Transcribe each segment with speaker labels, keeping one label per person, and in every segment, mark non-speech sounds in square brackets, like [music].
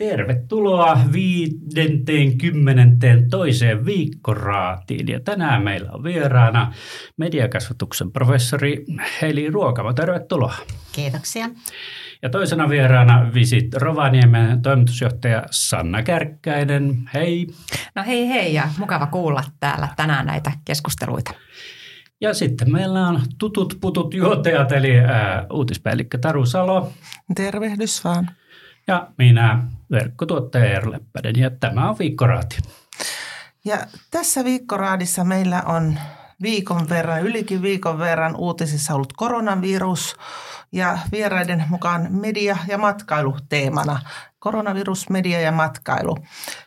Speaker 1: Tervetuloa viidenteen kymmenenteen toiseen viikkoraatiin ja tänään meillä on vieraana mediakasvatuksen professori Heli Ruokava. Tervetuloa.
Speaker 2: Kiitoksia.
Speaker 1: Ja toisena vieraana Visit Rovaniemen toimitusjohtaja Sanna Kärkkäinen. Hei.
Speaker 3: No hei hei ja mukava kuulla täällä tänään näitä keskusteluita.
Speaker 1: Ja sitten meillä on tutut putut juotajat, eli ää, uutispäällikkö Taru Salo.
Speaker 4: Tervehdys vaan.
Speaker 1: Ja minä, verkkotuottaja Eero Leppänen, ja tämä on Viikkoraati.
Speaker 4: Ja tässä Viikkoraadissa meillä on viikon verran, ylikin viikon verran uutisissa ollut koronavirus ja vieraiden mukaan media ja matkailu teemana. Koronavirus, media ja matkailu.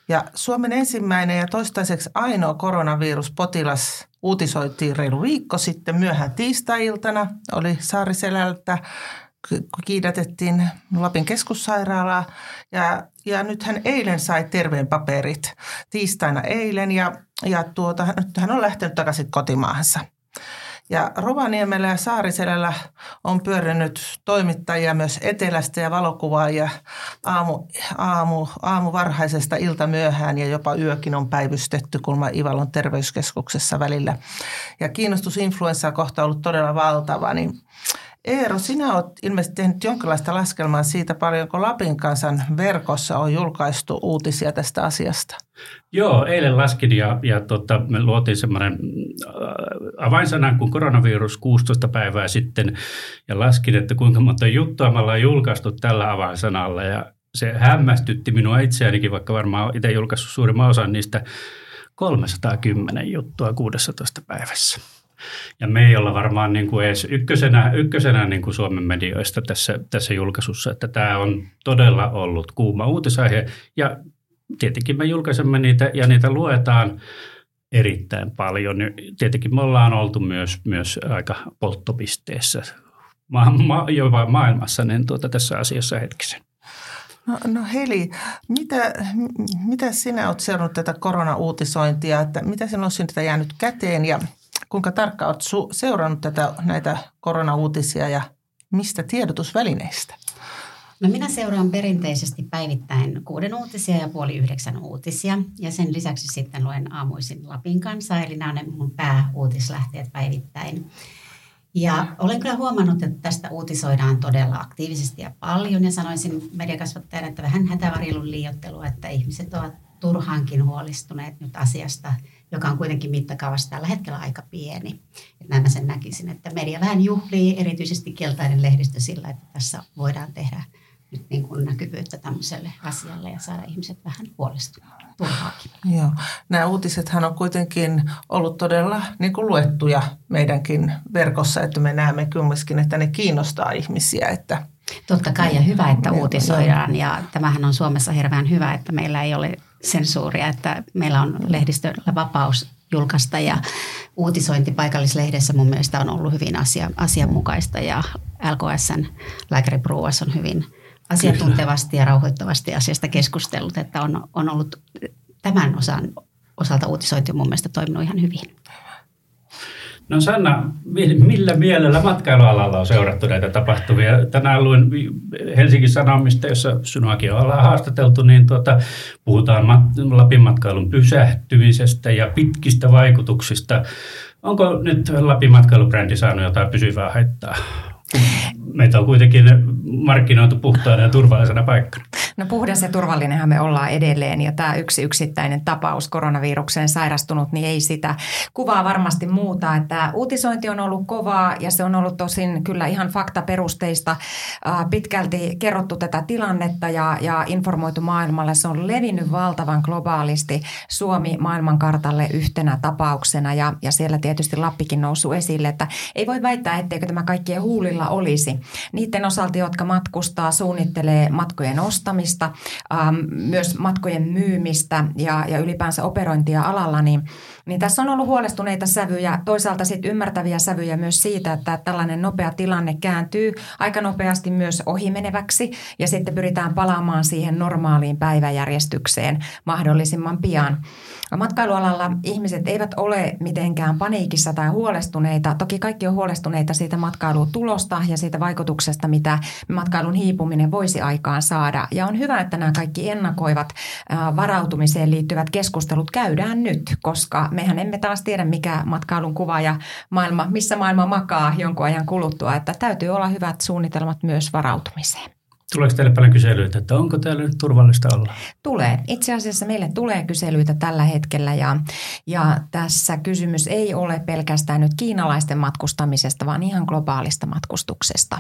Speaker 4: Ja Suomen ensimmäinen ja toistaiseksi ainoa koronaviruspotilas uutisoitiin reilu viikko sitten myöhään tiistai-iltana. Oli Saariselältä kiidätettiin Lapin keskussairaalaa ja, ja nyt hän eilen sai terveen paperit tiistaina eilen ja, ja tuota, nyt hän on lähtenyt takaisin kotimaahansa. Ja Rovaniemellä ja Saariselällä on pyörinyt toimittajia myös etelästä ja valokuvaajia aamu, aamu, aamu varhaisesta ilta myöhään ja jopa yökin on päivystetty kulma Ivalon terveyskeskuksessa välillä. Ja kiinnostus influenssaa kohta on ollut todella valtava, niin Eero, sinä olet ilmeisesti tehnyt jonkinlaista laskelmaa siitä, paljonko Lapin kansan verkossa on julkaistu uutisia tästä asiasta.
Speaker 1: Joo, eilen laskin ja, ja tota, me luotiin semmoinen äh, avainsana kuin koronavirus 16 päivää sitten ja laskin, että kuinka monta juttua me ollaan julkaistu tällä avainsanalla ja se hämmästytti minua itseänikin, vaikka varmaan itse julkaissut suurimman osan niistä 310 juttua 16 päivässä. Ja me ei olla varmaan niin kuin edes ykkösenä, ykkösenä niin kuin Suomen medioista tässä, tässä julkaisussa, että tämä on todella ollut kuuma uutisaihe. Ja tietenkin me julkaisemme niitä ja niitä luetaan erittäin paljon. Tietenkin me ollaan oltu myös, myös aika polttopisteessä ma- ma- jopa maailmassa niin tuota, tässä asiassa hetkisen.
Speaker 4: No, no Heli, mitä, mitä sinä olet seurannut tätä korona-uutisointia, että mitä sinulla on jäänyt käteen ja kuinka tarkkaan olet seurannut tätä, näitä koronauutisia ja mistä tiedotusvälineistä?
Speaker 2: No minä seuraan perinteisesti päivittäin kuuden uutisia ja puoli yhdeksän uutisia. Ja sen lisäksi sitten luen aamuisin Lapin kanssa, eli nämä on ne mun pääuutislähteet päivittäin. Ja olen kyllä huomannut, että tästä uutisoidaan todella aktiivisesti ja paljon. Ja sanoisin mediakasvattajana, että vähän hätävarjelun liiottelua, että ihmiset ovat turhaankin huolestuneet nyt asiasta – joka on kuitenkin mittakaavassa tällä hetkellä aika pieni. Että näin mä sen näkisin, että media vähän juhlii, erityisesti keltainen lehdistö sillä, että tässä voidaan tehdä nyt niin kuin näkyvyyttä tämmöiselle asialle ja saada ihmiset vähän huolestuneet turhaakin.
Speaker 4: Joo. Nämä uutisethan on kuitenkin ollut todella niin kuin luettuja meidänkin verkossa, että me näemme kumminkin, että ne kiinnostaa ihmisiä. Että
Speaker 2: Totta kai ja hyvä, että uutisoidaan ja tämähän on Suomessa hirveän hyvä, että meillä ei ole sensuuria, että meillä on lehdistöllä vapaus julkaista ja uutisointi paikallislehdessä mun mielestä on ollut hyvin asia, asianmukaista ja LKSn lääkäripruuas on hyvin asiantuntevasti ja rauhoittavasti asiasta keskustellut, että on, on ollut tämän osan osalta uutisointi mun mielestä toiminut ihan hyvin.
Speaker 1: No Sanna, millä mielellä matkailualalla on seurattu näitä tapahtumia? Tänään luin Helsingin Sanomista, jossa sinuakin ollaan haastateltu, niin tuota, puhutaan Lapin matkailun pysähtymisestä ja pitkistä vaikutuksista. Onko nyt Lapin matkailubrändi saanut jotain pysyvää haittaa? Meitä on kuitenkin markkinoitu puhtaana ja turvallisena paikkana.
Speaker 3: No puhdas ja turvallinenhan me ollaan edelleen ja tämä yksi yksittäinen tapaus koronavirukseen sairastunut, niin ei sitä kuvaa varmasti muuta. Että uutisointi on ollut kovaa ja se on ollut tosin kyllä ihan faktaperusteista. Pitkälti kerrottu tätä tilannetta ja, ja informoitu maailmalle. Se on levinnyt valtavan globaalisti Suomi maailmankartalle yhtenä tapauksena ja, ja siellä tietysti Lappikin noussut esille, että ei voi väittää, etteikö tämä kaikkien huulilla olisi. Niiden osalta, jotka matkustaa, suunnittelee matkojen ostamista, ähm, myös matkojen myymistä ja, ja ylipäänsä operointia alalla, niin, niin tässä on ollut huolestuneita sävyjä. Toisaalta sitten ymmärtäviä sävyjä myös siitä, että tällainen nopea tilanne kääntyy aika nopeasti myös ohimeneväksi ja sitten pyritään palaamaan siihen normaaliin päiväjärjestykseen mahdollisimman pian. Matkailualalla ihmiset eivät ole mitenkään paniikissa tai huolestuneita. Toki kaikki on huolestuneita siitä matkailutulosta ja siitä vaikutuksesta, mitä matkailun hiipuminen voisi aikaan saada. Ja on hyvä, että nämä kaikki ennakoivat varautumiseen liittyvät keskustelut käydään nyt, koska mehän emme taas tiedä, mikä matkailun kuva ja maailma, missä maailma makaa jonkun ajan kuluttua. Että täytyy olla hyvät suunnitelmat myös varautumiseen.
Speaker 1: Tuleeko teille paljon kyselyitä, että onko täällä nyt turvallista olla?
Speaker 3: Tulee. Itse asiassa meille tulee kyselyitä tällä hetkellä ja, ja tässä kysymys ei ole pelkästään nyt kiinalaisten matkustamisesta, vaan ihan globaalista matkustuksesta.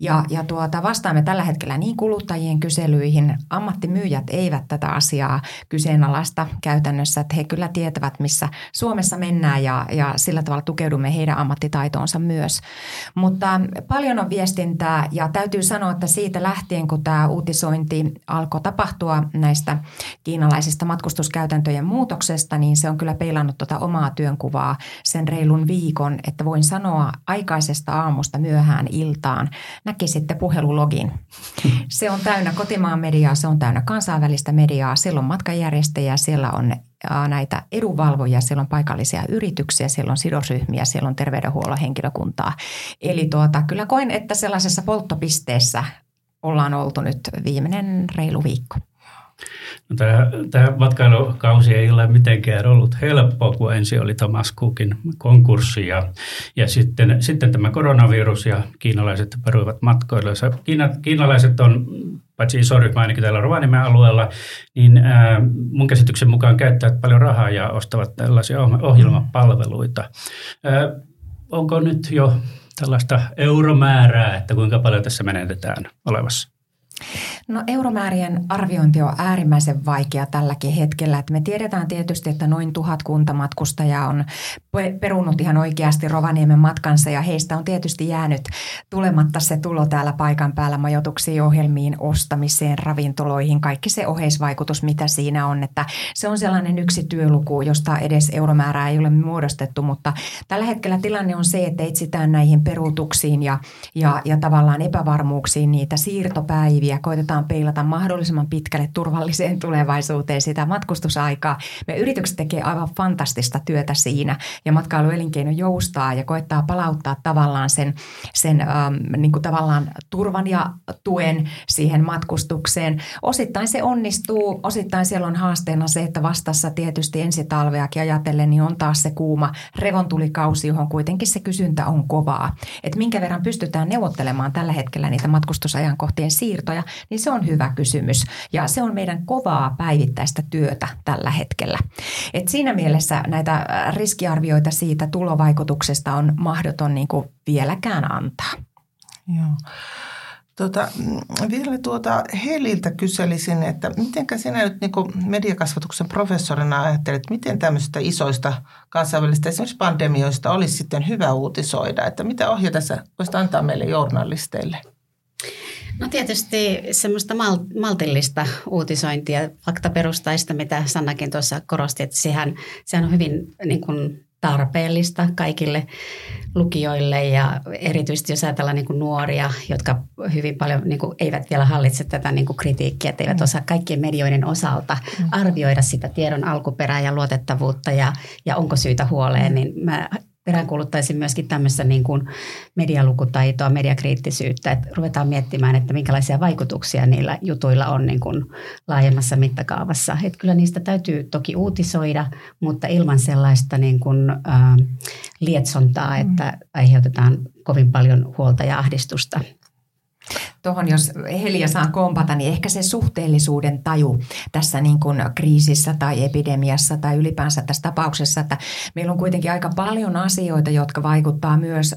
Speaker 3: Ja, ja tuota, vastaamme tällä hetkellä niin kuluttajien kyselyihin. Ammattimyyjät eivät tätä asiaa kyseenalaista käytännössä, että he kyllä tietävät, missä Suomessa mennään ja, ja sillä tavalla tukeudumme heidän ammattitaitoonsa myös. Mutta paljon on viestintää ja täytyy sanoa, että siitä lähtee lähtien, kun tämä uutisointi alkoi tapahtua näistä kiinalaisista matkustuskäytäntöjen muutoksesta, niin se on kyllä peilannut tuota omaa työnkuvaa sen reilun viikon, että voin sanoa aikaisesta aamusta myöhään iltaan. Näkisitte puhelulogin. [laughs] Se on täynnä kotimaan mediaa, se on täynnä kansainvälistä mediaa, siellä on matkajärjestäjiä, siellä on näitä edunvalvojia, siellä on paikallisia yrityksiä, siellä on sidosryhmiä, siellä on terveydenhuollon henkilökuntaa. Eli tuota, kyllä koen, että sellaisessa polttopisteessä ollaan oltu nyt viimeinen reilu viikko.
Speaker 1: No, tämä, tämä matkailukausi ei ole mitenkään ollut helppoa, kun ensin oli Thomas Cookin konkurssi ja, ja sitten, sitten tämä koronavirus ja kiinalaiset peruivat matkoille. Kiina, kiinalaiset on, paitsi iso ryhmä ainakin täällä Rovaniemen alueella, niin ää, mun käsityksen mukaan käyttävät paljon rahaa ja ostavat tällaisia ohjelmapalveluita. Ää, onko nyt jo tällaista euromäärää, että kuinka paljon tässä menetetään olevassa?
Speaker 3: No euromäärien arviointi on äärimmäisen vaikea tälläkin hetkellä. Että me tiedetään tietysti, että noin tuhat kuntamatkustajaa on perunut ihan oikeasti Rovaniemen matkansa ja heistä on tietysti jäänyt tulematta se tulo täällä paikan päällä majoituksiin, ohjelmiin, ostamiseen, ravintoloihin, kaikki se oheisvaikutus, mitä siinä on. Että se on sellainen yksi työluku, josta edes euromäärää ei ole muodostettu, mutta tällä hetkellä tilanne on se, että etsitään näihin peruutuksiin ja, ja, ja tavallaan epävarmuuksiin niitä siirtopäiviä, koitetaan halutaan peilata mahdollisimman pitkälle turvalliseen tulevaisuuteen sitä matkustusaikaa. Me yritykset tekee aivan fantastista työtä siinä ja matkailuelinkeino joustaa ja koettaa palauttaa tavallaan sen, sen ähm, niin kuin tavallaan turvan ja tuen siihen matkustukseen. Osittain se onnistuu, osittain siellä on haasteena se, että vastassa tietysti ensi talveakin ajatellen, niin on taas se kuuma revontulikausi, johon kuitenkin se kysyntä on kovaa. Että minkä verran pystytään neuvottelemaan tällä hetkellä niitä matkustusajankohtien siirtoja, niin se on hyvä kysymys ja se on meidän kovaa päivittäistä työtä tällä hetkellä. Et siinä mielessä näitä riskiarvioita siitä tulovaikutuksesta on mahdoton niin kuin vieläkään antaa.
Speaker 4: Joo. Tuota, vielä tuota Heliltä kyselisin, että miten sinä nyt niin mediakasvatuksen professorina ajattelet, miten tämmöisistä isoista kansainvälisistä esimerkiksi pandemioista olisi sitten hyvä uutisoida, että mitä ohjeita sä voisit antaa meille journalisteille?
Speaker 2: No tietysti semmoista mal- maltillista uutisointia, faktaperustaista, mitä Sannakin tuossa korosti, että sehän, sehän on hyvin niin kuin tarpeellista kaikille lukijoille ja erityisesti jos ajatellaan niin kuin nuoria, jotka hyvin paljon niin kuin eivät vielä hallitse tätä niin kuin kritiikkiä, että eivät mm. osaa kaikkien medioiden osalta mm. arvioida sitä tiedon alkuperää ja luotettavuutta ja, ja onko syytä huoleen, niin mä peräänkuuluttaisin myöskin tämmöistä niin kuin medialukutaitoa, mediakriittisyyttä, että ruvetaan miettimään, että minkälaisia vaikutuksia niillä jutuilla on niin kuin laajemmassa mittakaavassa. Että kyllä niistä täytyy toki uutisoida, mutta ilman sellaista niin kuin, ä, lietsontaa, että aiheutetaan kovin paljon huolta ja ahdistusta.
Speaker 3: Tuohon jos Helia saan kompata, niin ehkä se suhteellisuuden taju tässä niin kuin kriisissä tai epidemiassa tai ylipäänsä tässä tapauksessa, että meillä on kuitenkin aika paljon asioita, jotka vaikuttaa myös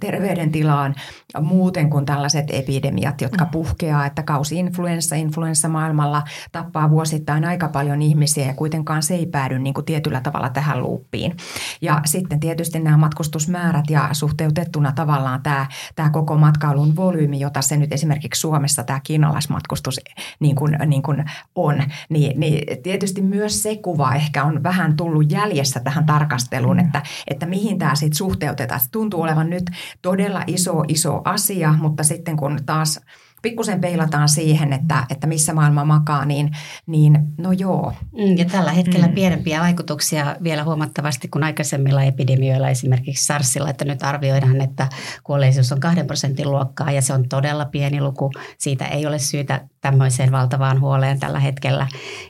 Speaker 3: terveydentilaan muuten kuin tällaiset epidemiat, jotka mm. puhkeaa, että kausi-influenssa, influenssa maailmalla tappaa vuosittain aika paljon ihmisiä ja kuitenkaan se ei päädy niin kuin tietyllä tavalla tähän luuppiin. Ja sitten tietysti nämä matkustusmäärät ja suhteutettuna tavallaan tämä, tämä koko matkailun volyymi, jota se nyt esimerkiksi Suomessa tämä kiinalaismatkustus niin kuin, niin kuin on, niin, niin tietysti myös se kuva ehkä on vähän tullut jäljessä tähän tarkasteluun, mm. että, että mihin tämä sitten suhteutetaan. Se tuntuu olevan nyt todella iso, iso asia, mutta sitten kun taas pikkusen peilataan siihen, että, että missä maailma makaa, niin, niin no joo.
Speaker 2: Mm, ja tällä hetkellä mm. pienempiä vaikutuksia vielä huomattavasti kuin aikaisemmilla epidemioilla, esimerkiksi SARSilla, että nyt arvioidaan, että kuolleisuus on kahden prosentin luokkaa ja se on todella pieni luku. Siitä ei ole syytä tämmöiseen valtavaan huoleen tällä hetkellä.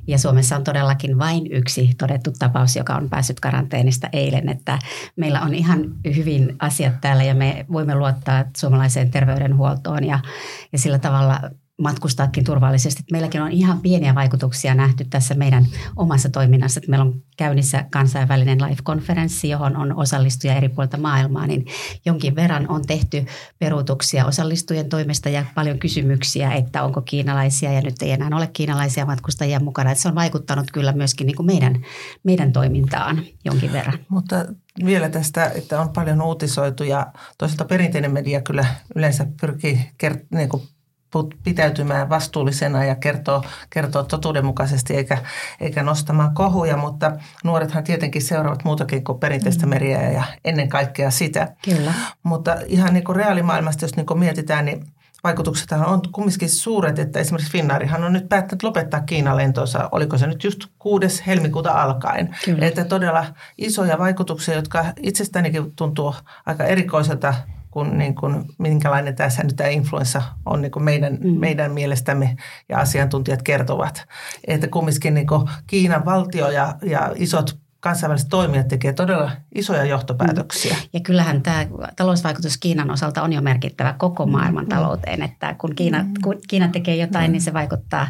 Speaker 2: Ja Suomessa on todellakin vain yksi todettu tapaus, joka on päässyt karanteenista eilen, että meillä on ihan hyvin asiat täällä ja me voimme luottaa suomalaiseen terveydenhuoltoon ja, ja sillä tavalla matkustaakin turvallisesti. Meilläkin on ihan pieniä vaikutuksia nähty tässä meidän omassa toiminnassa. Meillä on käynnissä kansainvälinen live-konferenssi, johon on osallistuja eri puolta maailmaa, niin jonkin verran on tehty peruutuksia osallistujien toimesta ja paljon kysymyksiä, että onko kiinalaisia ja nyt ei enää ole kiinalaisia matkustajia mukana. Että se on vaikuttanut kyllä myöskin niin kuin meidän, meidän toimintaan jonkin verran.
Speaker 4: Mutta vielä tästä, että on paljon uutisoitu ja toisaalta perinteinen media kyllä yleensä pyrkii kert- niin kuin pitäytymään vastuullisena ja kertoo, kertoo totuudenmukaisesti eikä, eikä nostamaan kohuja, mutta nuorethan tietenkin seuraavat muutakin kuin perinteistä mm. meriä ja ennen kaikkea sitä.
Speaker 2: Kyllä.
Speaker 4: Mutta ihan niin kuin reaalimaailmasta, jos niin kuin mietitään, niin vaikutukset on kumminkin suuret, että esimerkiksi Finnaarihan on nyt päättänyt lopettaa Kiinan lentonsa, oliko se nyt just 6. helmikuuta alkaen. Kyllä. Että todella isoja vaikutuksia, jotka itsestänikin tuntuu aika erikoiselta kuin, niin kuin, minkälainen tässä nyt tämä influenssa on niin kuin meidän, mm. meidän mielestämme ja asiantuntijat kertovat. Että kumminkin niin kuin Kiinan valtio ja, ja isot kansainväliset toimijat tekevät todella isoja johtopäätöksiä.
Speaker 2: Ja kyllähän tämä talousvaikutus Kiinan osalta on jo merkittävä koko maailman talouteen, että kun Kiina, mm. kun Kiina tekee jotain, niin se vaikuttaa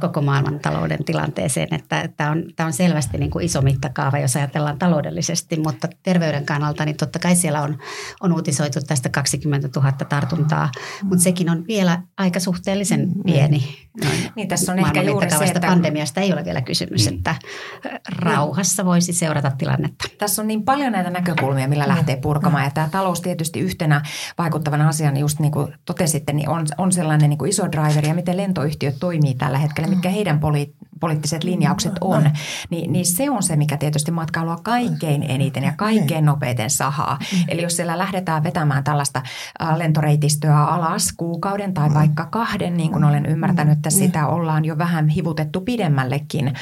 Speaker 2: koko maailman talouden tilanteeseen. Että tämä on, tämä on selvästi niin kuin iso mittakaava, jos ajatellaan taloudellisesti, mutta terveyden kannalta, niin totta kai siellä on, on uutisoitu tästä 20 000 tartuntaa, mutta sekin on vielä aika suhteellisen pieni. Noin
Speaker 3: niin, tässä on ehkä juuri se, että...
Speaker 2: pandemiasta ei ole vielä kysymys, että rauhassa voisi seurata tilannetta.
Speaker 3: Tässä on niin paljon näitä näkökulmia, millä lähtee purkamaan. Ja tämä talous tietysti yhtenä vaikuttavana asiana, just niin kuin totesitte, niin on, on sellainen niin kuin iso driver. Ja miten lentoyhtiöt toimii tällä hetkellä, mitkä heidän poli, poliittiset linjaukset on, niin, niin se on se, mikä tietysti matkailua kaikkein eniten ja kaikkein nopeiten sahaa. Eli jos siellä lähdetään vetämään tällaista lentoreitistöä alas kuukauden tai vaikka kahden, niin kuin olen ymmärtänyt, että sitä ollaan jo vähän hivutettu pidemmällekin,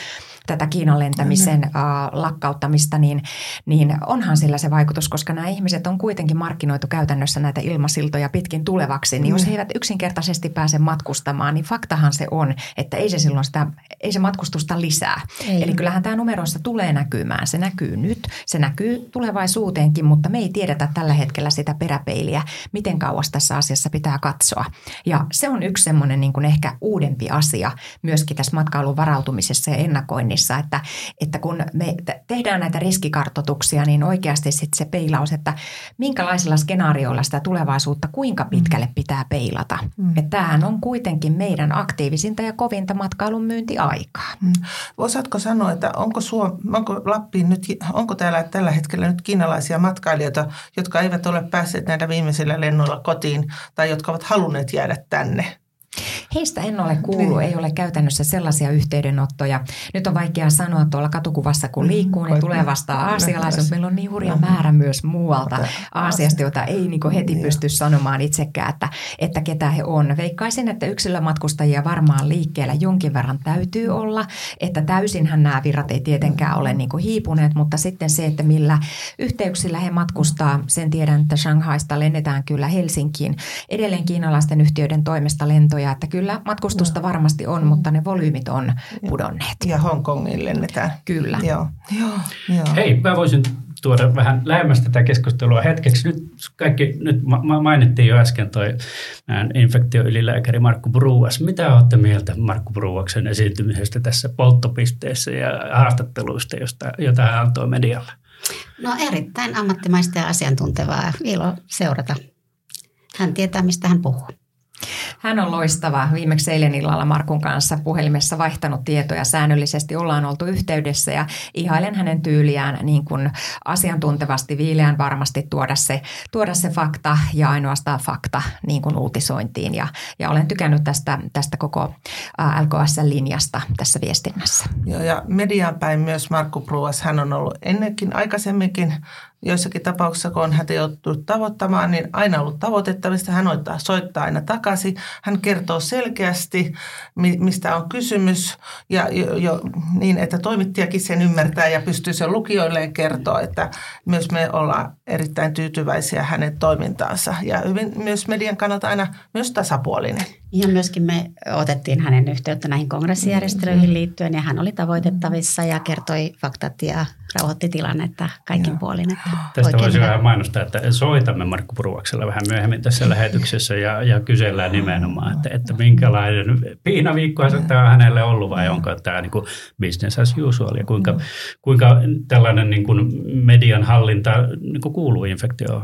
Speaker 3: tätä Kiinan lentämisen mm. lakkauttamista, niin, niin onhan sillä se vaikutus, koska nämä ihmiset on kuitenkin markkinoitu käytännössä näitä ilmasiltoja pitkin tulevaksi. Niin mm. jos he eivät yksinkertaisesti pääse matkustamaan, niin faktahan se on, että ei se silloin sitä, ei se matkustusta lisää. Ei. Eli kyllähän tämä numeroissa tulee näkymään. Se näkyy nyt, se näkyy tulevaisuuteenkin, mutta me ei tiedetä tällä hetkellä sitä peräpeiliä, miten kauas tässä asiassa pitää katsoa. Ja se on yksi semmoinen niin kuin ehkä uudempi asia myöskin tässä matkailun varautumisessa ja ennakoinnissa arvioinnissa, että, että kun me tehdään näitä riskikartoituksia, niin oikeasti sitten se peilaus, että minkälaisilla skenaarioilla sitä tulevaisuutta kuinka pitkälle mm. pitää peilata. Mm. Että tämähän on kuitenkin meidän aktiivisinta ja kovinta matkailun myyntiaikaa. Mm.
Speaker 4: Osaatko sanoa, että onko, Suom- onko Lappiin nyt, onko täällä tällä hetkellä nyt kiinalaisia matkailijoita, jotka eivät ole päässeet näillä viimeisillä lennoilla kotiin tai jotka ovat halunneet jäädä tänne?
Speaker 3: Heistä en ole kuullut, niin. ei ole käytännössä sellaisia yhteydenottoja. Nyt on vaikea sanoa tuolla katukuvassa, kun liikkuu, niin tulee vastaan aasialaiset. Meillä on niin hurja määrä myös muualta Aasiasta, jota ei niin heti pysty sanomaan itsekään, että, että ketä he on. Veikkaisin, että yksilömatkustajia varmaan liikkeellä jonkin verran täytyy olla, että täysinhän nämä virrat ei tietenkään ole niin hiipuneet, mutta sitten se, että millä yhteyksillä he matkustaa, sen tiedän, että Shanghaista lennetään kyllä Helsinkiin. Edelleen kiinalaisten yhtiöiden toimesta lentoja että kyllä matkustusta varmasti on, mutta ne volyymit on pudonneet.
Speaker 4: Ja Hongkongin lennetään.
Speaker 3: Kyllä.
Speaker 1: Joo. Joo, joo. Hei, mä voisin tuoda vähän lähemmäs tätä keskustelua hetkeksi. Nyt kaikki, nyt mainittiin jo äsken toi infektioylilääkäri Markku Bruas. Mitä olette mieltä Markku Bruaksen esiintymisestä tässä polttopisteessä ja haastatteluista, josta, jota hän antoi medialle?
Speaker 2: No erittäin ammattimaista ja asiantuntevaa. Ilo seurata. Hän tietää, mistä hän puhuu.
Speaker 3: Hän on loistava. Viimeksi eilen illalla Markun kanssa puhelimessa vaihtanut tietoja säännöllisesti. Ollaan oltu yhteydessä ja ihailen hänen tyyliään niin kuin asiantuntevasti viileän varmasti tuoda se, tuoda se fakta ja ainoastaan fakta niin kuin uutisointiin. Ja, ja olen tykännyt tästä, tästä koko LKS-linjasta tässä viestinnässä.
Speaker 4: Joo, ja median päin myös Markku Pruas, hän on ollut ennenkin aikaisemminkin joissakin tapauksissa, kun on häntä joutunut tavoittamaan, niin aina ollut tavoitettavista. Hän soittaa aina takaisin. Hän kertoo selkeästi, mistä on kysymys ja jo, jo, niin, että toimittajakin sen ymmärtää ja pystyy sen lukijoilleen kertoa, että myös me ollaan erittäin tyytyväisiä hänen toimintaansa ja hyvin myös median kannalta aina myös tasapuolinen.
Speaker 2: Ja myöskin me otettiin hänen yhteyttä näihin kongressijärjestelyihin mm-hmm. liittyen ja hän oli tavoitettavissa ja kertoi faktat ja rauhoitti tilannetta kaikin Joo. puolin. Että
Speaker 1: Tästä voisi vähän mainostaa, että soitamme Markku Puruaksella vähän myöhemmin tässä lähetyksessä ja, ja kysellään nimenomaan, että, että minkälainen piinaviikko tämä on hänelle ollut vai onko tämä niin kuin business as usual ja kuinka, kuinka tällainen niin kuin median hallinta niin kuin kuuluu infektio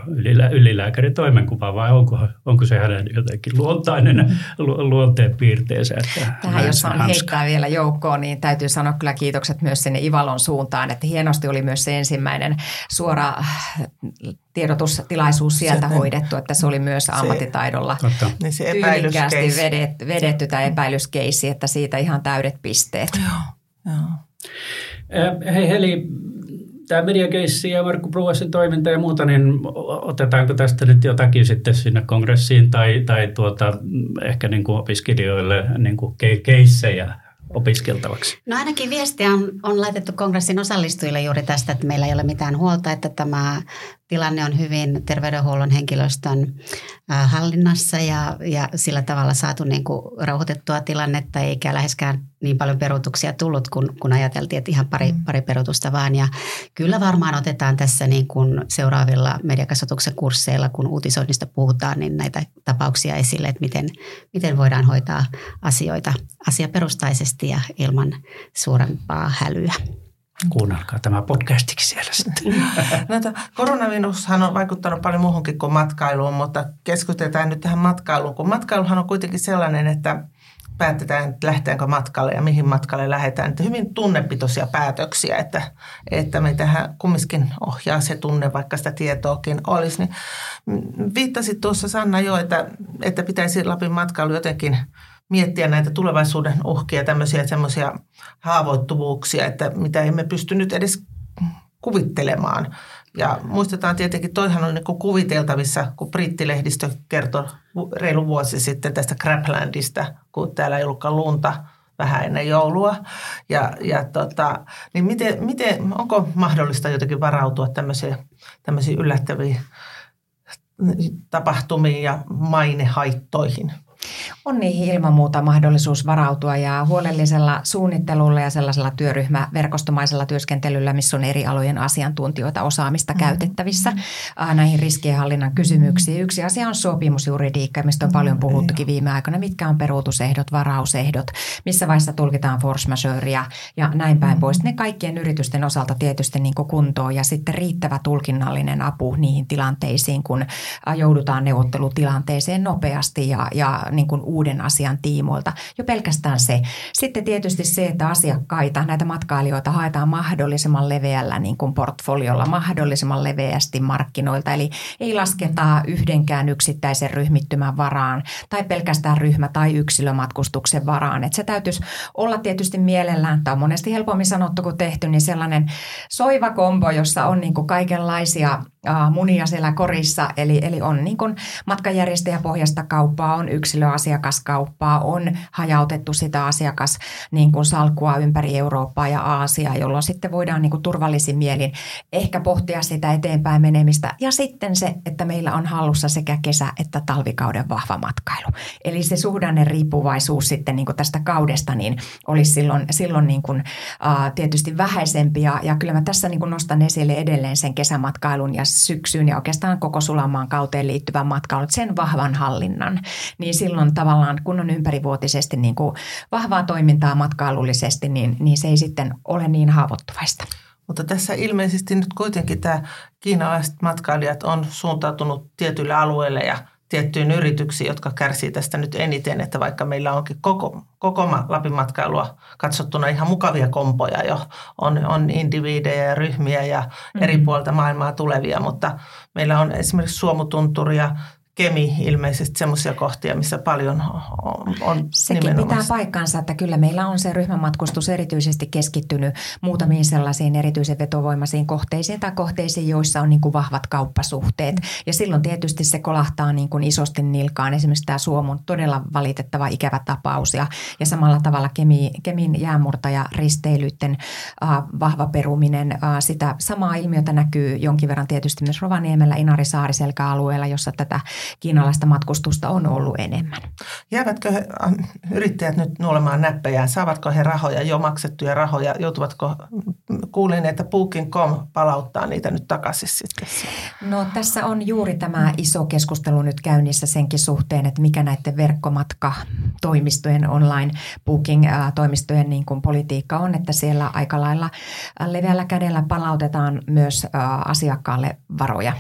Speaker 1: ylilääkärin toimenkuvaan vai onko, onko se hänen jotenkin luontainen luonteen piirteensä. Että
Speaker 3: Tähän jos on heittää vielä joukkoon, niin täytyy sanoa kyllä kiitokset myös sinne Ivalon suuntaan, että hienosti oli myös se ensimmäinen suora äh, tiedotustilaisuus sieltä Sitten, hoidettu, että se oli myös ammattitaidolla se, niin se tyylikkäästi vedetty, vedetty tämä epäilyskeisi, että siitä ihan täydet pisteet. Joo, joo.
Speaker 1: Hei Heli, tämä mediakeissi ja Markku Bruasin toiminta ja muuta, niin otetaanko tästä nyt jotakin sitten sinne kongressiin tai, tai tuota, ehkä niin kuin opiskelijoille niin kuin keissejä opiskeltavaksi?
Speaker 2: No ainakin viestiä on, on laitettu kongressin osallistujille juuri tästä, että meillä ei ole mitään huolta, että tämä tilanne on hyvin terveydenhuollon henkilöstön hallinnassa ja, ja sillä tavalla saatu niin kuin rauhoitettua tilannetta eikä läheskään niin paljon peruutuksia tullut, kun, kun ajateltiin, että ihan pari, mm. pari peruutusta vaan. Ja kyllä varmaan otetaan tässä niin kuin seuraavilla mediakasvatuksen kursseilla, kun uutisoinnista puhutaan, niin näitä tapauksia esille, että miten, miten voidaan hoitaa asioita asiaperustaisesti ja ilman suurempaa hälyä.
Speaker 1: Kuunnelkaa tämä podcastiksi siellä sitten. [laughs]
Speaker 4: No, koronavirushan on vaikuttanut paljon muuhunkin kuin matkailuun, mutta keskitytään nyt tähän matkailuun, kun matkailuhan on kuitenkin sellainen, että päätetään, että lähteäänkö matkalle ja mihin matkalle lähdetään. Että hyvin tunnepitoisia päätöksiä, että, että me tähän kumminkin ohjaa se tunne, vaikka sitä tietoakin olisi. Niin viittasit tuossa Sanna jo, että, että pitäisi Lapin matkailu jotenkin – miettiä näitä tulevaisuuden uhkia, tämmöisiä semmoisia haavoittuvuuksia, että mitä emme pysty nyt edes kuvittelemaan. Ja muistetaan tietenkin, toihan on niin kuviteltavissa, kun brittilehdistö kertoi reilu vuosi sitten tästä Craplandista, kun täällä ei ollutkaan lunta vähän ennen joulua. Ja, ja tota, niin miten, miten, onko mahdollista jotenkin varautua tämmöisiin, tämmöisiin yllättäviin tapahtumiin ja mainehaittoihin?
Speaker 3: On niihin ilman muuta mahdollisuus varautua ja huolellisella suunnittelulla ja sellaisella työryhmäverkostomaisella työskentelyllä, missä on eri alojen asiantuntijoita osaamista mm-hmm. käytettävissä äh, näihin riskienhallinnan kysymyksiin. Yksi asia on sopimusjuridiikka, mistä on paljon puhuttukin viime aikoina. Mitkä on peruutusehdot, varausehdot, missä vaiheessa tulkitaan force majeurea ja näin päin mm-hmm. pois. Ne kaikkien yritysten osalta tietysti niin kuntoon ja sitten riittävä tulkinnallinen apu niihin tilanteisiin, kun joudutaan neuvottelutilanteeseen nopeasti ja, ja niin kuin uuden asian tiimoilta. Jo pelkästään se. Sitten tietysti se, että asiakkaita, näitä matkailijoita haetaan mahdollisimman leveällä niin kuin portfoliolla, mahdollisimman leveästi markkinoilta. Eli ei lasketa yhdenkään yksittäisen ryhmittymän varaan tai pelkästään ryhmä- tai yksilömatkustuksen varaan. Että se täytyisi olla tietysti mielellään, tämä on monesti helpommin sanottu kuin tehty, niin sellainen soiva kombo, jossa on niin kuin kaikenlaisia munia siellä korissa. Eli, eli on niin kuin matkajärjestäjäpohjasta kauppaa, on yksilöasiakaskauppaa, on hajautettu sitä asiakas niin kuin salkua ympäri Eurooppaa ja Aasiaa, jolloin sitten voidaan niin kuin turvallisin mielin ehkä pohtia sitä eteenpäin menemistä. Ja sitten se, että meillä on hallussa sekä kesä- että talvikauden vahva matkailu. Eli se suhdanne riippuvaisuus sitten niin kuin tästä kaudesta niin olisi silloin, silloin niin kuin, uh, tietysti vähäisempi. Ja, ja kyllä mä tässä niin kuin nostan esille edelleen sen kesämatkailun ja syksyyn ja oikeastaan koko Sulamaan kauteen liittyvän matkailun, sen vahvan hallinnan. Niin silloin tavallaan, kun on ympärivuotisesti niin kuin vahvaa toimintaa matkailullisesti, niin, niin se ei sitten ole niin haavoittuvaista.
Speaker 4: Mutta tässä ilmeisesti nyt kuitenkin tämä kiinalaiset matkailijat on suuntautunut tietyille alueille ja tiettyyn yrityksiin, jotka kärsii tästä nyt eniten, että vaikka meillä onkin koko, koko Lapin matkailua katsottuna ihan mukavia kompoja jo, on, on indiviidejä ja ryhmiä ja mm-hmm. eri puolta maailmaa tulevia, mutta meillä on esimerkiksi Suomutunturia, Kemi ilmeisesti semmoisia kohtia, missä paljon on, on
Speaker 3: Sekin pitää paikkansa, että kyllä meillä on se ryhmämatkustus erityisesti keskittynyt muutamiin sellaisiin erityisen vetovoimaisiin kohteisiin tai kohteisiin, joissa on niin kuin vahvat kauppasuhteet. Ja silloin tietysti se kolahtaa niin kuin isosti nilkaan. Esimerkiksi tämä Suomun todella valitettava ikävä tapaus ja, ja samalla tavalla Kemi, Kemin jäämurtaja risteilyiden äh, vahva peruminen. Äh, sitä samaa ilmiötä näkyy jonkin verran tietysti myös Rovaniemellä, Inari-Saariselkä-alueella, jossa tätä kiinalaista matkustusta on ollut enemmän.
Speaker 4: Jäävätkö he, äh, yrittäjät nyt nuolemaan näppejään? Saavatko he rahoja, jo maksettuja rahoja? Joutuvatko, kuulin, että Booking.com palauttaa niitä nyt takaisin sitten?
Speaker 3: No tässä on juuri tämä iso keskustelu nyt käynnissä senkin suhteen, että mikä näiden verkkomatkatoimistojen online booking-toimistojen niin kuin politiikka on, että siellä aika lailla leveällä kädellä palautetaan myös asiakkaalle varoja.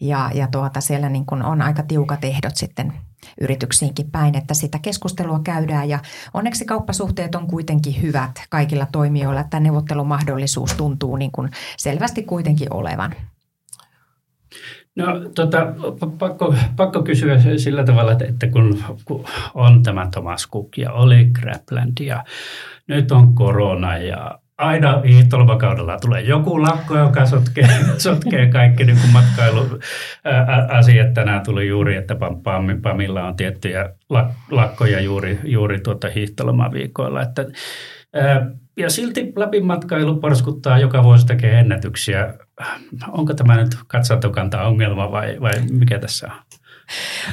Speaker 3: Ja, ja tuota, siellä niin kuin on aika tiukat ehdot sitten yrityksiinkin päin, että sitä keskustelua käydään ja onneksi kauppasuhteet on kuitenkin hyvät kaikilla toimijoilla, että neuvottelumahdollisuus tuntuu niin kuin selvästi kuitenkin olevan.
Speaker 1: No tota, pakko, pakko kysyä sillä tavalla, että kun, on tämä Thomas Cook ja oli Grapland ja nyt on korona ja aina hiihtolomakaudella tulee joku lakko, joka sotkee, [laughs] sotkee kaikki niin kuin matkailuasiat. Tänään tuli juuri, että Pamilla on tiettyjä lakkoja juuri, juuri tuota hiihtolomaviikoilla. Että, ja silti Lapin matkailu porskuttaa joka vuosi tekee ennätyksiä. Onko tämä nyt katsantokanta ongelma vai, vai mikä tässä on?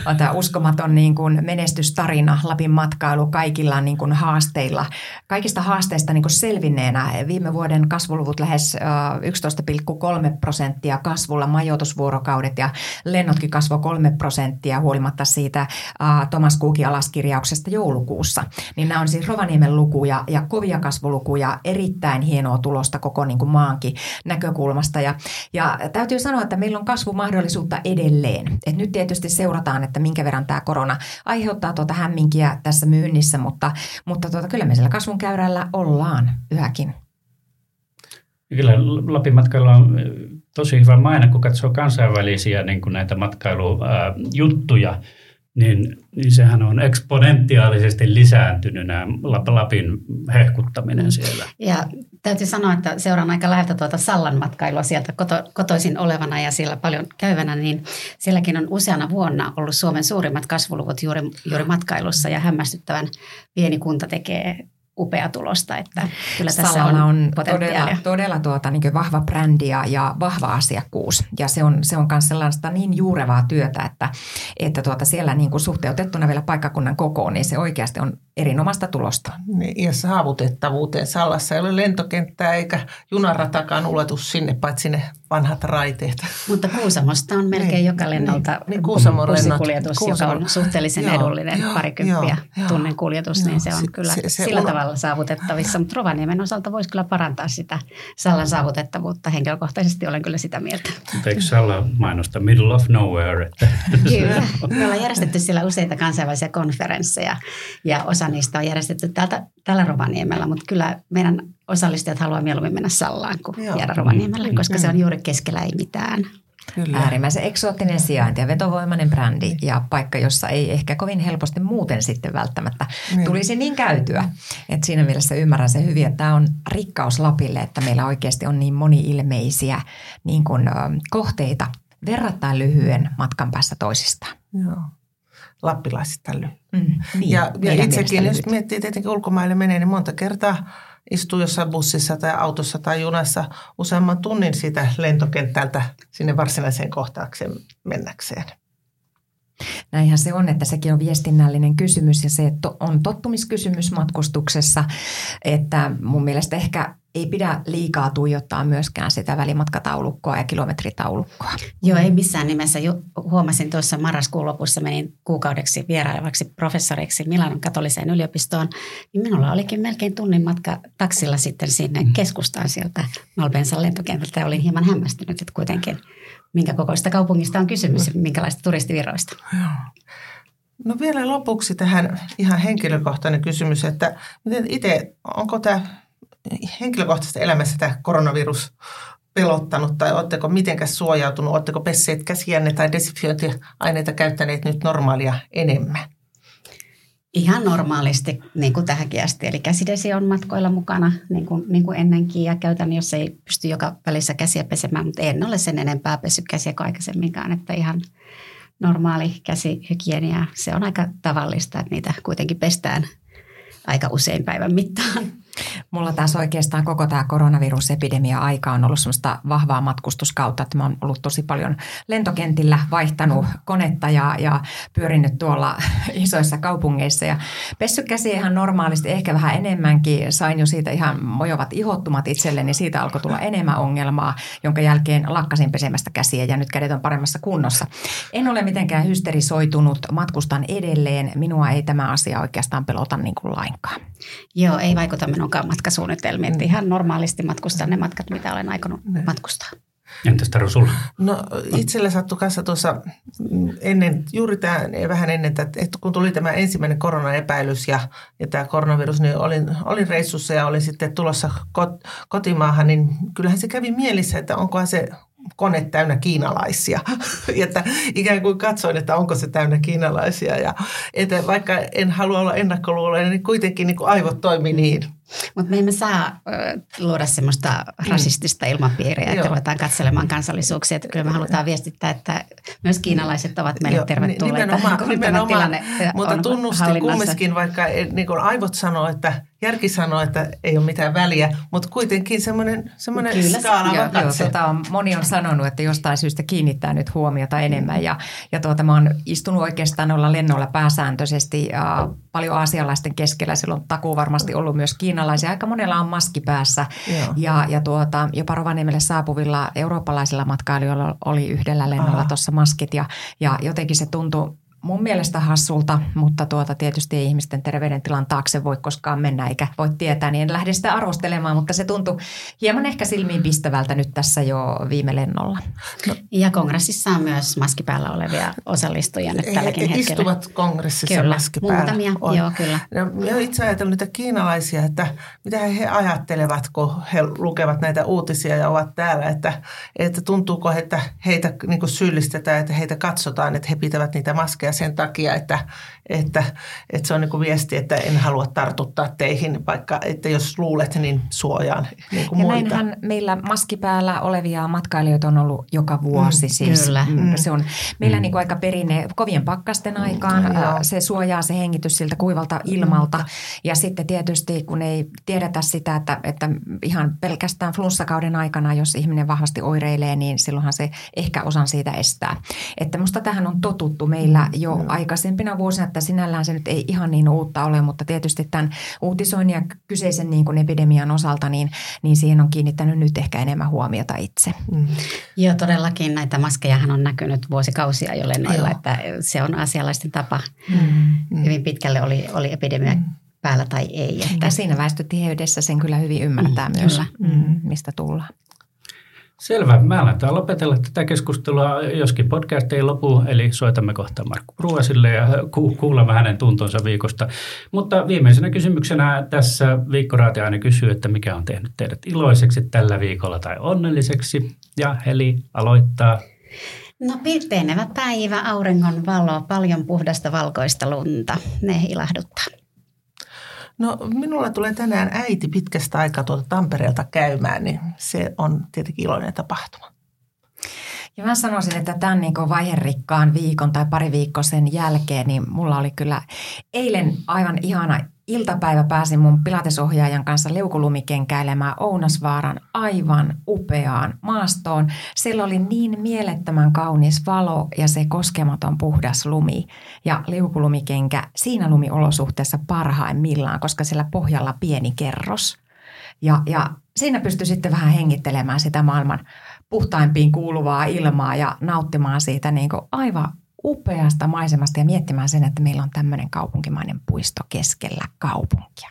Speaker 3: On tämä uskomaton niin kuin menestystarina Lapin matkailu kaikilla niin kuin haasteilla. Kaikista haasteista niin kuin selvinneenä viime vuoden kasvuluvut lähes 11,3 prosenttia kasvulla, majoitusvuorokaudet ja lennotkin kasvoi 3 prosenttia huolimatta siitä Thomas Cookin alaskirjauksesta joulukuussa. Niin nämä on siis Rovaniemen lukuja ja kovia kasvulukuja, erittäin hienoa tulosta koko niin kuin maankin näkökulmasta. Ja, ja täytyy sanoa, että meillä on kasvumahdollisuutta edelleen. Et nyt tietysti se seurataan, että minkä verran tämä korona aiheuttaa tuota hämminkiä tässä myynnissä, mutta, mutta tuota, kyllä me siellä kasvun käyrällä ollaan yhäkin.
Speaker 1: Kyllä Lapin matkailu on tosi hyvä maine, kun katsoo kansainvälisiä niin kuin näitä matkailujuttuja, niin, niin sehän on eksponentiaalisesti lisääntynyt nämä Lapin hehkuttaminen siellä.
Speaker 2: Ja täytyy sanoa, että seuraan aika läheltä tuota Sallan matkailua sieltä koto, kotoisin olevana ja siellä paljon käyvänä, niin sielläkin on useana vuonna ollut Suomen suurimmat kasvuluvut juuri, juuri matkailussa ja hämmästyttävän pieni kunta tekee upea tulosta, että kyllä tässä Salalla on, on
Speaker 3: todella, todella tuota, niin vahva brändi ja, ja vahva asiakkuus. Ja se on, se on myös sellaista niin juurevaa työtä, että, että tuota siellä niin kuin suhteutettuna vielä paikkakunnan kokoon, niin se oikeasti on erinomaista tulosta.
Speaker 4: Niin, ja saavutettavuuteen. Sallassa ei ole lentokenttää eikä junaratakaan ulotus sinne, paitsi sinne vanhat raiteet.
Speaker 2: Mutta Kuusamosta on melkein niin, joka lennolta niin, niin Kuusamon bussikuljetus, Kuusamo. joka on suhteellisen joo, edullinen, joo, parikymppiä joo, tunnin kuljetus, joo, niin se on se, kyllä se, se sillä uno... tavalla saavutettavissa. Mutta Rovaniemen osalta voisi kyllä parantaa sitä Sallan saavutettavuutta. Henkilökohtaisesti olen kyllä sitä mieltä.
Speaker 1: Eikö Salla mainosta middle of nowhere?
Speaker 2: kyllä. Me ollaan järjestetty siellä useita kansainvälisiä konferensseja ja osa niistä on järjestetty täältä, tällä Rovaniemellä, mutta kyllä meidän osallistujat haluaa mieluummin mennä Sallaan kuin Joo. jäädä Rovaniemelle, koska mm. se on juuri keskellä ei mitään.
Speaker 3: Kyllä. Äärimmäisen eksoottinen sijainti ja vetovoimainen brändi ja paikka, jossa ei ehkä kovin helposti muuten sitten välttämättä niin. tulisi niin käytyä. Et siinä mielessä ymmärrän se hyvin, että tämä on rikkaus Lapille, että meillä oikeasti on niin moni-ilmeisiä niin kuin, kohteita verrattain lyhyen matkan päässä toisistaan.
Speaker 4: Joo. Lappilaisittain lyhyt.
Speaker 3: Mm, niin,
Speaker 4: ja, ja itsekin, jos miettii tietenkin ulkomaille menee, niin monta kertaa istuu jossain bussissa tai autossa tai junassa useamman tunnin siitä lentokentältä sinne varsinaiseen kohtaukseen mennäkseen.
Speaker 3: Näinhän se on, että sekin on viestinnällinen kysymys ja se on tottumiskysymys matkustuksessa, että mun mielestä ehkä ei pidä liikaa tuijottaa myöskään sitä välimatkataulukkoa ja kilometritaulukkoa.
Speaker 2: Joo, ei missään nimessä. Huomasin tuossa marraskuun lopussa, menin kuukaudeksi vierailevaksi professoriksi Milanon katoliseen yliopistoon, niin minulla olikin melkein tunnin matka taksilla sitten sinne mm. keskustaan sieltä Malpensan lentokentältä. Olin hieman hämmästynyt, että kuitenkin minkä kokoista kaupungista on kysymys ja minkälaista turistivirroista. Joo.
Speaker 4: No vielä lopuksi tähän ihan henkilökohtainen kysymys, että miten itse, onko tämä henkilökohtaisessa elämässä tämä koronavirus pelottanut tai oletteko mitenkäs suojautunut, oletteko pesseet käsiänne tai desinfiointiaineita käyttäneet nyt normaalia enemmän?
Speaker 2: Ihan normaalisti, niin kuin tähänkin asti. Eli käsidesi on matkoilla mukana, niin kuin, niin kuin ennenkin. Ja käytän, jos ei pysty joka välissä käsiä pesemään, mutta en ole sen enempää pessyt käsiä kuin aikaisemminkaan. Että ihan normaali käsihygienia, se on aika tavallista, että niitä kuitenkin pestään aika usein päivän mittaan.
Speaker 3: Mulla taas oikeastaan koko tämä koronavirusepidemia aika on ollut semmoista vahvaa matkustuskautta, että mä oon ollut tosi paljon lentokentillä, vaihtanut konetta ja, ja pyörinyt tuolla [laughs] isoissa kaupungeissa ja pessykäsiä ihan normaalisti, ehkä vähän enemmänkin. Sain jo siitä ihan mojovat ihottumat itselleni, siitä alkoi tulla enemmän ongelmaa, jonka jälkeen lakkasin pesemästä käsiä ja nyt kädet on paremmassa kunnossa. En ole mitenkään hysterisoitunut, matkustan edelleen. Minua ei tämä asia oikeastaan pelota niin kuin lainkaan.
Speaker 2: Joo, ei vaikuta minun minunkaan matkasuunnitelmiin. Mm. Ihan normaalisti matkustan ne matkat, mitä olen aikonut ne. matkustaa.
Speaker 1: Entäs Taru sulla?
Speaker 4: No itselle sattui kanssa tuossa ennen, juuri tämä, vähän ennen, että kun tuli tämä ensimmäinen koronaepäilys ja, ja tämä koronavirus, niin olin, olin reissussa ja olin sitten tulossa kot, kotimaahan, niin kyllähän se kävi mielissä, että onkohan se kone täynnä kiinalaisia. [laughs] että ikään kuin katsoin, että onko se täynnä kiinalaisia. Ja että vaikka en halua olla ennakkoluuloinen, niin kuitenkin niin kuin aivot toimi niin.
Speaker 2: Mutta me emme saa luoda semmoista mm. rasistista ilmapiiriä, että ruvetaan katselemaan kansallisuuksia. Että kyllä me halutaan viestittää, että myös kiinalaiset ovat meille Joo, tervetulleita.
Speaker 4: Nimenomaan, nimenomaan. mutta tunnusti kumminkin, vaikka niin kuin aivot sanoo, että järki sanoo, että ei ole mitään väliä, mutta kuitenkin semmoinen, semmoinen Kyllä, skaala joo,
Speaker 3: joo, tota on, moni on sanonut, että jostain syystä kiinnittää nyt huomiota enemmän. Ja, ja tuota, mä oon istunut oikeastaan olla lennoilla pääsääntöisesti ja paljon aasialaisten keskellä. Silloin takuu varmasti ollut myös kiinalaisia. Aika monella on maski päässä. Joo. Ja, ja tuota, jopa Rovaniemelle saapuvilla eurooppalaisilla matkailijoilla oli yhdellä lennolla tuossa maskit. Ja, ja jotenkin se tuntui mun mielestä hassulta, mutta tuota, tietysti ei ihmisten terveydentilan taakse voi koskaan mennä eikä voi tietää, niin en lähde sitä arvostelemaan, mutta se tuntui hieman ehkä silmiin pistävältä nyt tässä jo viime lennolla.
Speaker 2: No. Ja kongressissa on myös maski päällä olevia osallistujia nyt tälläkin he,
Speaker 4: hetkellä. Istuvat kongressissa
Speaker 2: kyllä,
Speaker 4: maski päällä.
Speaker 2: Muutamia, on. joo kyllä.
Speaker 4: No, itse ajatellut niitä kiinalaisia, että mitä he ajattelevat, kun he lukevat näitä uutisia ja ovat täällä, että, että tuntuuko, että heitä niin syyllistetään, että heitä katsotaan, että he pitävät niitä maskeja sen takia, että, että, että se on niin kuin viesti, että en halua tartuttaa teihin, vaikka että jos luulet, niin suojaan niin kuin
Speaker 3: ja
Speaker 4: muita.
Speaker 3: näinhän meillä maskipäällä olevia matkailijoita on ollut joka vuosi. Mm, siis.
Speaker 2: Kyllä.
Speaker 3: Mm. Se on meillä mm. niin kuin aika perinne kovien pakkasten aikaan. Mm, se suojaa se hengitys siltä kuivalta ilmalta. Mm. Ja sitten tietysti kun ei tiedetä sitä, että, että ihan pelkästään flunssakauden aikana, jos ihminen vahvasti oireilee, niin silloinhan se ehkä osan siitä estää. Että musta tähän on totuttu meillä jo jo aikaisempina vuosina, että sinällään se nyt ei ihan niin uutta ole, mutta tietysti tämän uutisoinnin ja kyseisen niin kuin epidemian osalta, niin, niin siihen on kiinnittänyt nyt ehkä enemmän huomiota itse. Mm.
Speaker 2: Joo, todellakin näitä maskejahan on näkynyt vuosikausia jo lennoilla, että se on asialaisten tapa. Mm. Hyvin pitkälle oli, oli epidemia mm päällä tai ei.
Speaker 3: Että... Ja siinä väestötiheydessä sen kyllä hyvin ymmärtää mm, myös, mm, mistä tullaan.
Speaker 1: Selvä. Mä aletaan lopetella tätä keskustelua, joskin podcast ei lopu, eli soitamme kohta Markku Pruasille ja ku- kuulemme hänen tuntonsa viikosta. Mutta viimeisenä kysymyksenä tässä viikkoraati aina kysyy, että mikä on tehnyt teidät iloiseksi tällä viikolla tai onnelliseksi. Ja Heli aloittaa.
Speaker 2: No pirteenevä päivä, auringon valo, paljon puhdasta valkoista lunta. Ne ilahduttaa.
Speaker 4: No minulla tulee tänään äiti pitkästä aikaa tuolta Tampereelta käymään, niin se on tietenkin iloinen tapahtuma.
Speaker 3: Ja mä sanoisin, että tämän niin vaiherikkaan viikon tai pari viikkoa sen jälkeen, niin mulla oli kyllä eilen aivan ihana iltapäivä pääsin mun pilatesohjaajan kanssa leukulumikenkäilemään Ounasvaaran aivan upeaan maastoon. Siellä oli niin mielettömän kaunis valo ja se koskematon puhdas lumi. Ja leukulumikenkä siinä lumiolosuhteessa parhaimmillaan, koska siellä pohjalla pieni kerros. Ja, ja siinä pystyi sitten vähän hengittelemään sitä maailman puhtaimpiin kuuluvaa ilmaa ja nauttimaan siitä niin kuin aivan upeasta maisemasta ja miettimään sen, että meillä on tämmöinen kaupunkimainen puisto keskellä kaupunkia.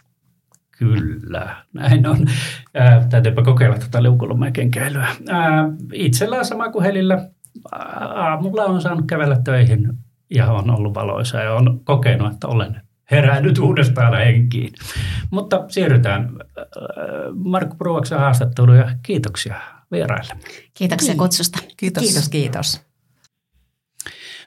Speaker 1: Kyllä, näin on. Ää, täytyypä kokeilla tätä liukulumäkenkäilyä. itsellä on sama kuin Helillä. Aamulla on saanut kävellä töihin ja on ollut valoisa ja on kokenut, että olen herännyt uudestaan henkiin. Mutta siirrytään Markku Pruoksen haastatteluun ja kiitoksia vieraille.
Speaker 2: Kiitoksia niin. kutsusta.
Speaker 3: Kiitos. Kiitos, kiitos.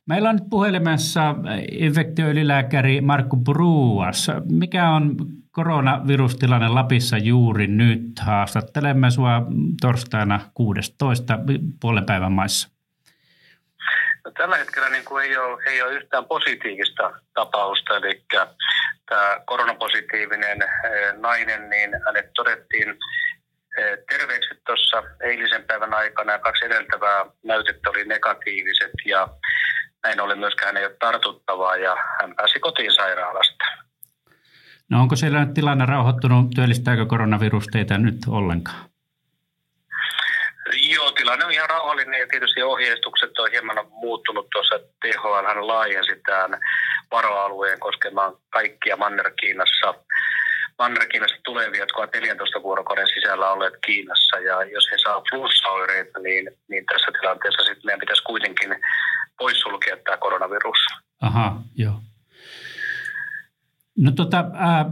Speaker 1: Meillä on nyt puhelimessa infektioylilääkäri Markku Bruas. Mikä on koronavirustilanne Lapissa juuri nyt? Haastattelemme sinua torstaina 16. puolen päivän maissa.
Speaker 5: No, tällä hetkellä niin kuin ei, ole, ei ole yhtään positiivista tapausta, eli tämä koronapositiivinen eh, nainen, niin hänet todettiin eh, terveeksi tuossa eilisen päivän aikana ja kaksi edeltävää näytettä oli negatiiviset ja näin ollen myöskään ei ole tartuttavaa ja hän pääsi kotiin sairaalasta.
Speaker 1: No onko siellä nyt tilanne rauhoittunut? Työllistääkö koronavirus teitä nyt ollenkaan?
Speaker 5: Joo, tilanne on ihan rauhallinen ja tietysti ohjeistukset on hieman muuttunut tuossa. THL hän laajensi tämän varoalueen koskemaan kaikkia Manner-Kiinassa. Manner-Kiinasta tulevia, jotka ovat 14 vuorokauden sisällä olleet Kiinassa. Ja jos he saavat flussaoireita, niin, niin tässä tilanteessa sitten meidän pitäisi kuitenkin poissulkea tämä koronavirus.
Speaker 1: Aha, joo. No tota, ää,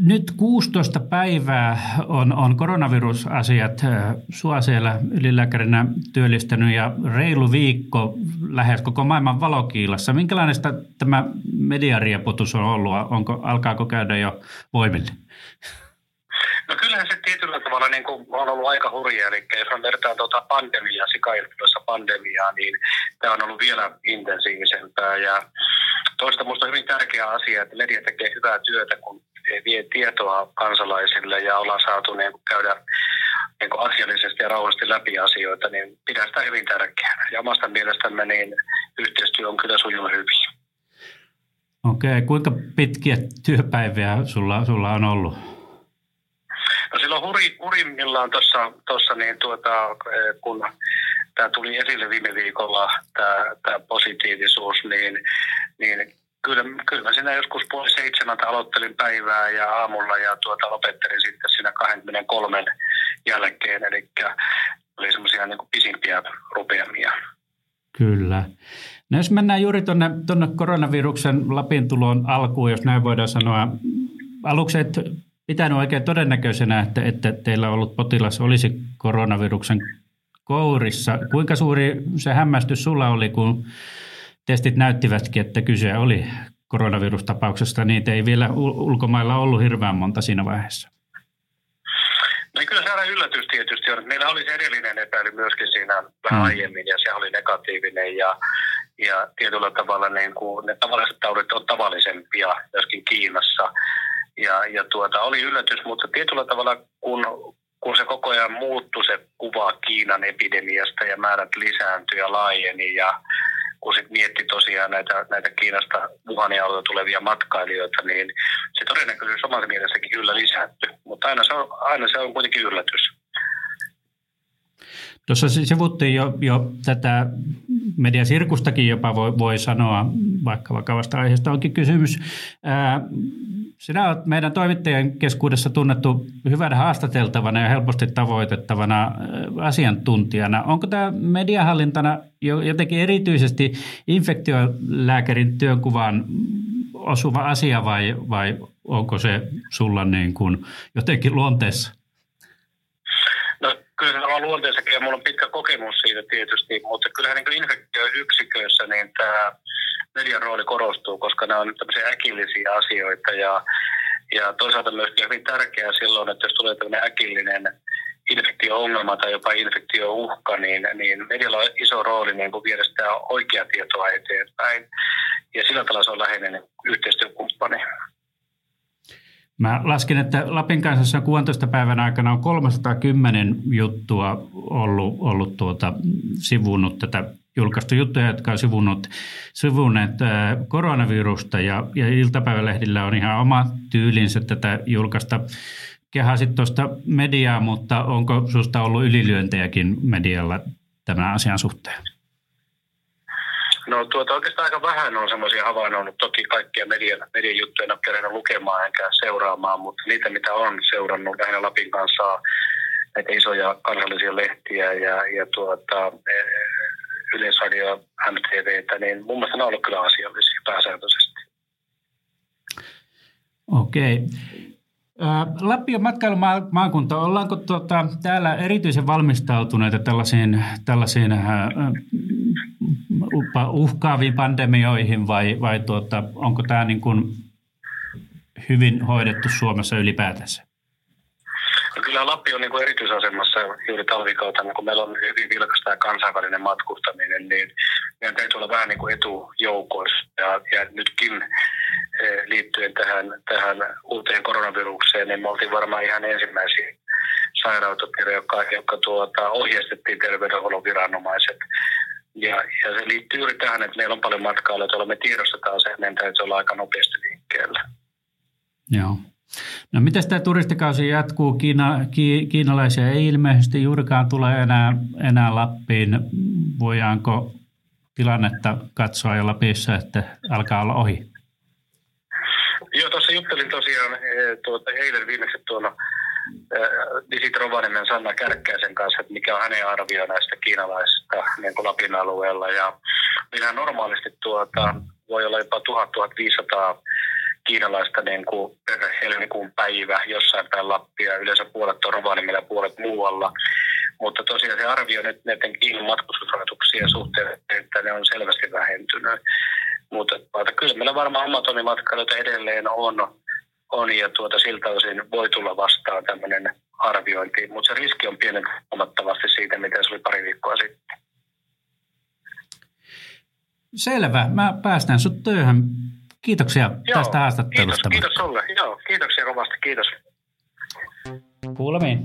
Speaker 1: nyt 16 päivää on, on koronavirusasiat sua siellä ylilääkärinä työllistänyt ja reilu viikko lähes koko maailman valokiilassa. Minkälainen tämä mediarieputus on ollut? Onko, alkaako käydä jo voimille?
Speaker 5: No kyllähän se tietyllä tavalla niin kuin on ollut aika hurja, eli jos on vertaan tuota pandemiaa, sikainfluenssa pandemiaa, niin tämä on ollut vielä intensiivisempää. Ja toista minusta hyvin tärkeä asia, että media tekee hyvää työtä, kun vie tietoa kansalaisille ja ollaan saatu niin kuin käydä niin kuin asiallisesti ja rauhallisesti läpi asioita, niin pidän sitä hyvin tärkeänä. Ja omasta mielestämme niin yhteistyö on kyllä sujunut hyvin.
Speaker 1: Okei, kuinka pitkiä työpäiviä sulla, sulla on ollut?
Speaker 5: No silloin huri, hurimmillaan tuossa, tossa niin tuota, eh, kun tämä tuli esille viime viikolla, tämä, positiivisuus, niin, niin kyllä, kyllä mä siinä joskus puoli seitsemältä aloittelin päivää ja aamulla ja tuota, lopettelin sitten siinä 23 jälkeen, eli oli semmoisia niin pisimpiä rupeamia.
Speaker 1: Kyllä. No jos mennään juuri tuonne, tuonne koronaviruksen Lapin tulon alkuun, jos näin voidaan sanoa. Aluksi pitänyt oikein todennäköisenä, että, että teillä ollut potilas olisi koronaviruksen kourissa. Kuinka suuri se hämmästys sulla oli, kun testit näyttivätkin, että kyse oli koronavirustapauksesta. Niitä ei vielä ulkomailla ollut hirveän monta siinä vaiheessa.
Speaker 5: No kyllä se aina yllätys tietysti on. Meillä oli se edellinen epäily myöskin siinä vähän mm. aiemmin ja se oli negatiivinen ja, ja tietyllä tavalla niin kuin ne tavalliset taudit on tavallisempia myöskin Kiinassa. Ja, ja tuota, oli yllätys, mutta tietyllä tavalla kun, kun se koko ajan muuttui se kuva Kiinan epidemiasta ja määrät lisääntyi ja laajeni ja kun sitten mietti tosiaan näitä, näitä Kiinasta alueelta tulevia matkailijoita, niin se todennäköisyys omassa mielessäkin kyllä lisääntyy. Mutta aina se on, aina se on kuitenkin yllätys.
Speaker 1: Tuossa sivuttiin jo, jo tätä mediasirkustakin jopa voi, voi sanoa, vaikka vakavasta aiheesta onkin kysymys. Ää, sinä olet meidän toimittajien keskuudessa tunnettu hyvänä haastateltavana ja helposti tavoitettavana asiantuntijana. Onko tämä mediahallintana jotenkin erityisesti infektiolääkärin työnkuvaan osuva asia vai, vai onko se sulla niin kuin jotenkin luonteessa?
Speaker 5: Kyllä se on luonteensakin ja minulla on pitkä kokemus siitä tietysti, mutta kyllähän niin infektioyksiköissä niin tämä median rooli korostuu, koska nämä on tämmöisiä äkillisiä asioita ja, ja toisaalta myöskin hyvin tärkeää silloin, että jos tulee tämmöinen äkillinen infektio-ongelma tai jopa infektio-uhka, niin, niin medialla on iso rooli niin kuin viedä sitä oikeaa tietoa eteenpäin. Ja sillä tavalla se on läheinen yhteistyökumppani.
Speaker 1: Mä laskin, että Lapin kanssa 16 päivän aikana on 310 juttua ollut, ollut tuota, sivunnut tätä julkaistu juttuja, jotka on sivunnut, sivunneet äh, koronavirusta ja, ja iltapäivälehdillä on ihan oma tyylinsä tätä julkaista. Kehasit tuosta mediaa, mutta onko sinusta ollut ylilyöntejäkin medialla tämän asian suhteen?
Speaker 5: No tuota, oikeastaan aika vähän on semmoisia havainnoinut. Toki kaikkia median, median juttuja en ole kerennyt lukemaan enkä seuraamaan, mutta niitä mitä on seurannut lähinnä Lapin kanssa näitä isoja kansallisia lehtiä ja, ja tuota, e, Yleisradio, MTVtä, niin mun mielestä ne on ollut kyllä asiallisia pääsääntöisesti.
Speaker 1: Okei. Lappi on matkailumaakunta. Ollaanko tuota, täällä erityisen valmistautuneita tällaisiin, tällaisiin uhkaaviin pandemioihin vai, vai tuota, onko tämä niin kuin hyvin hoidettu Suomessa ylipäätänsä?
Speaker 5: No kyllä Lappi on niin kuin erityisasemassa juuri talvikautena, kun meillä on hyvin vilkasta ja kansainvälinen matkustaminen, niin meidän täytyy olla vähän niin kuin etujoukoissa. Ja, ja nytkin eh, liittyen tähän, tähän uuteen koronavirukseen, niin me oltiin varmaan ihan ensimmäisiä sairaanhoitopiirejä, jotka, jotka tuota, ohjeistettiin terveydenhuollon viranomaiset ja, ja se liittyy juuri tähän, että meillä on paljon matkailijoita, joilla me tiedostetaan se, että meidän täytyy olla aika nopeasti liikkeellä.
Speaker 1: Joo. No miten tämä turistikausi jatkuu? Kiina, ki, kiinalaisia ei ilmeisesti juurikaan tule enää, enää Lappiin. Voidaanko tilannetta katsoa jo Lapissa, että alkaa olla ohi?
Speaker 5: Joo, tuossa juttelin tosiaan eh, tuota, eilen viimeksi tuolla Visit Rovaniemen Sanna Kärkkäisen kanssa, että mikä on hänen arvio näistä kiinalaisista niin kuin Lapin alueella. Ja minä normaalisti tuota, voi olla jopa 1000-1500 kiinalaista niin kuin per helmikuun päivä jossain päin Lappia. Yleensä puolet on Rovaniemellä ja puolet muualla. Mutta tosiaan se arvio nyt näiden Kiinan matkustusrajoituksien suhteen, että ne on selvästi vähentynyt. Mutta kyllä meillä varmaan omatoimimatkailijoita edelleen on on ja tuota, siltä osin voi tulla vastaan tämmöinen arviointi, mutta se riski on pienen huomattavasti siitä, miten se oli pari viikkoa sitten.
Speaker 1: Selvä. Mä päästän sut työhön. Kiitoksia Joo, tästä haastattelusta.
Speaker 5: Kiitos, kiitos sulle. Joo, kiitoksia kovasti. Kiitos.
Speaker 1: Kuulemiin.